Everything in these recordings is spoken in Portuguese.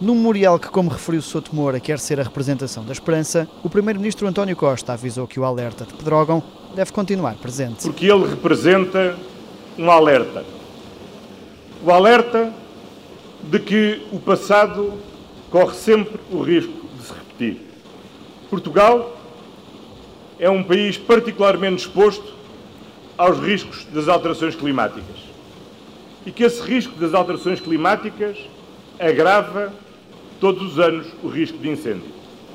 No memorial que, como referiu Souto Moura, quer ser a representação da esperança, o primeiro-ministro António Costa avisou que o alerta de Pedrógão deve continuar presente. Porque ele representa um alerta. O alerta de que o passado corre sempre o risco de se repetir. Portugal é um país particularmente exposto aos riscos das alterações climáticas. E que esse risco das alterações climáticas agrava todos os anos o risco de incêndio.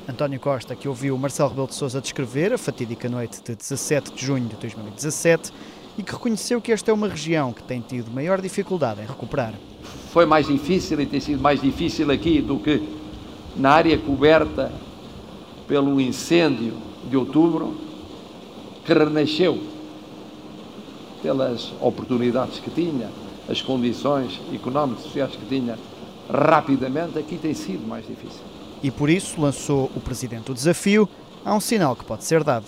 António Costa, que ouviu Marcelo Rebelo de Sousa descrever a fatídica noite de 17 de junho de 2017 e que reconheceu que esta é uma região que tem tido maior dificuldade em recuperar. Foi mais difícil e tem sido mais difícil aqui do que na área coberta pelo incêndio de outubro, que renasceu pelas oportunidades que tinha, as condições económicas e sociais que tinha rapidamente, aqui tem sido mais difícil. E por isso lançou o Presidente o desafio há um sinal que pode ser dado.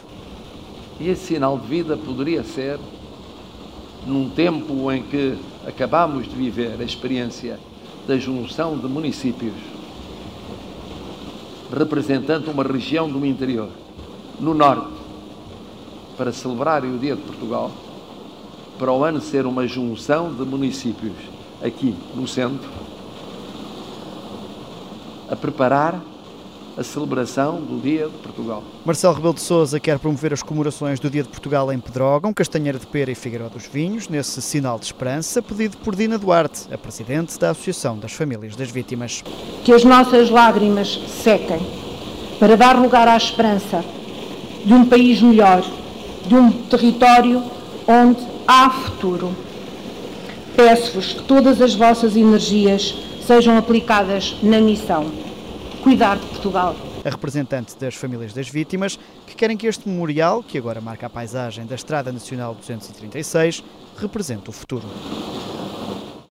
E esse sinal de vida poderia ser num tempo em que acabamos de viver a experiência da junção de municípios representando uma região do interior, no norte, para celebrarem o Dia de Portugal, para o ano ser uma junção de municípios aqui no centro, a preparar a celebração do Dia de Portugal. Marcelo Rebelo de Sousa quer promover as comemorações do Dia de Portugal em Pedrógão, Castanheira de Pera e Figueiró dos Vinhos, nesse sinal de esperança pedido por Dina Duarte, a presidente da Associação das Famílias das Vítimas. Que as nossas lágrimas sequem para dar lugar à esperança de um país melhor, de um território onde há futuro. Peço-vos que todas as vossas energias sejam aplicadas na missão cuidar de Portugal. A representante das famílias das vítimas, que querem que este memorial, que agora marca a paisagem da Estrada Nacional 236, represente o futuro.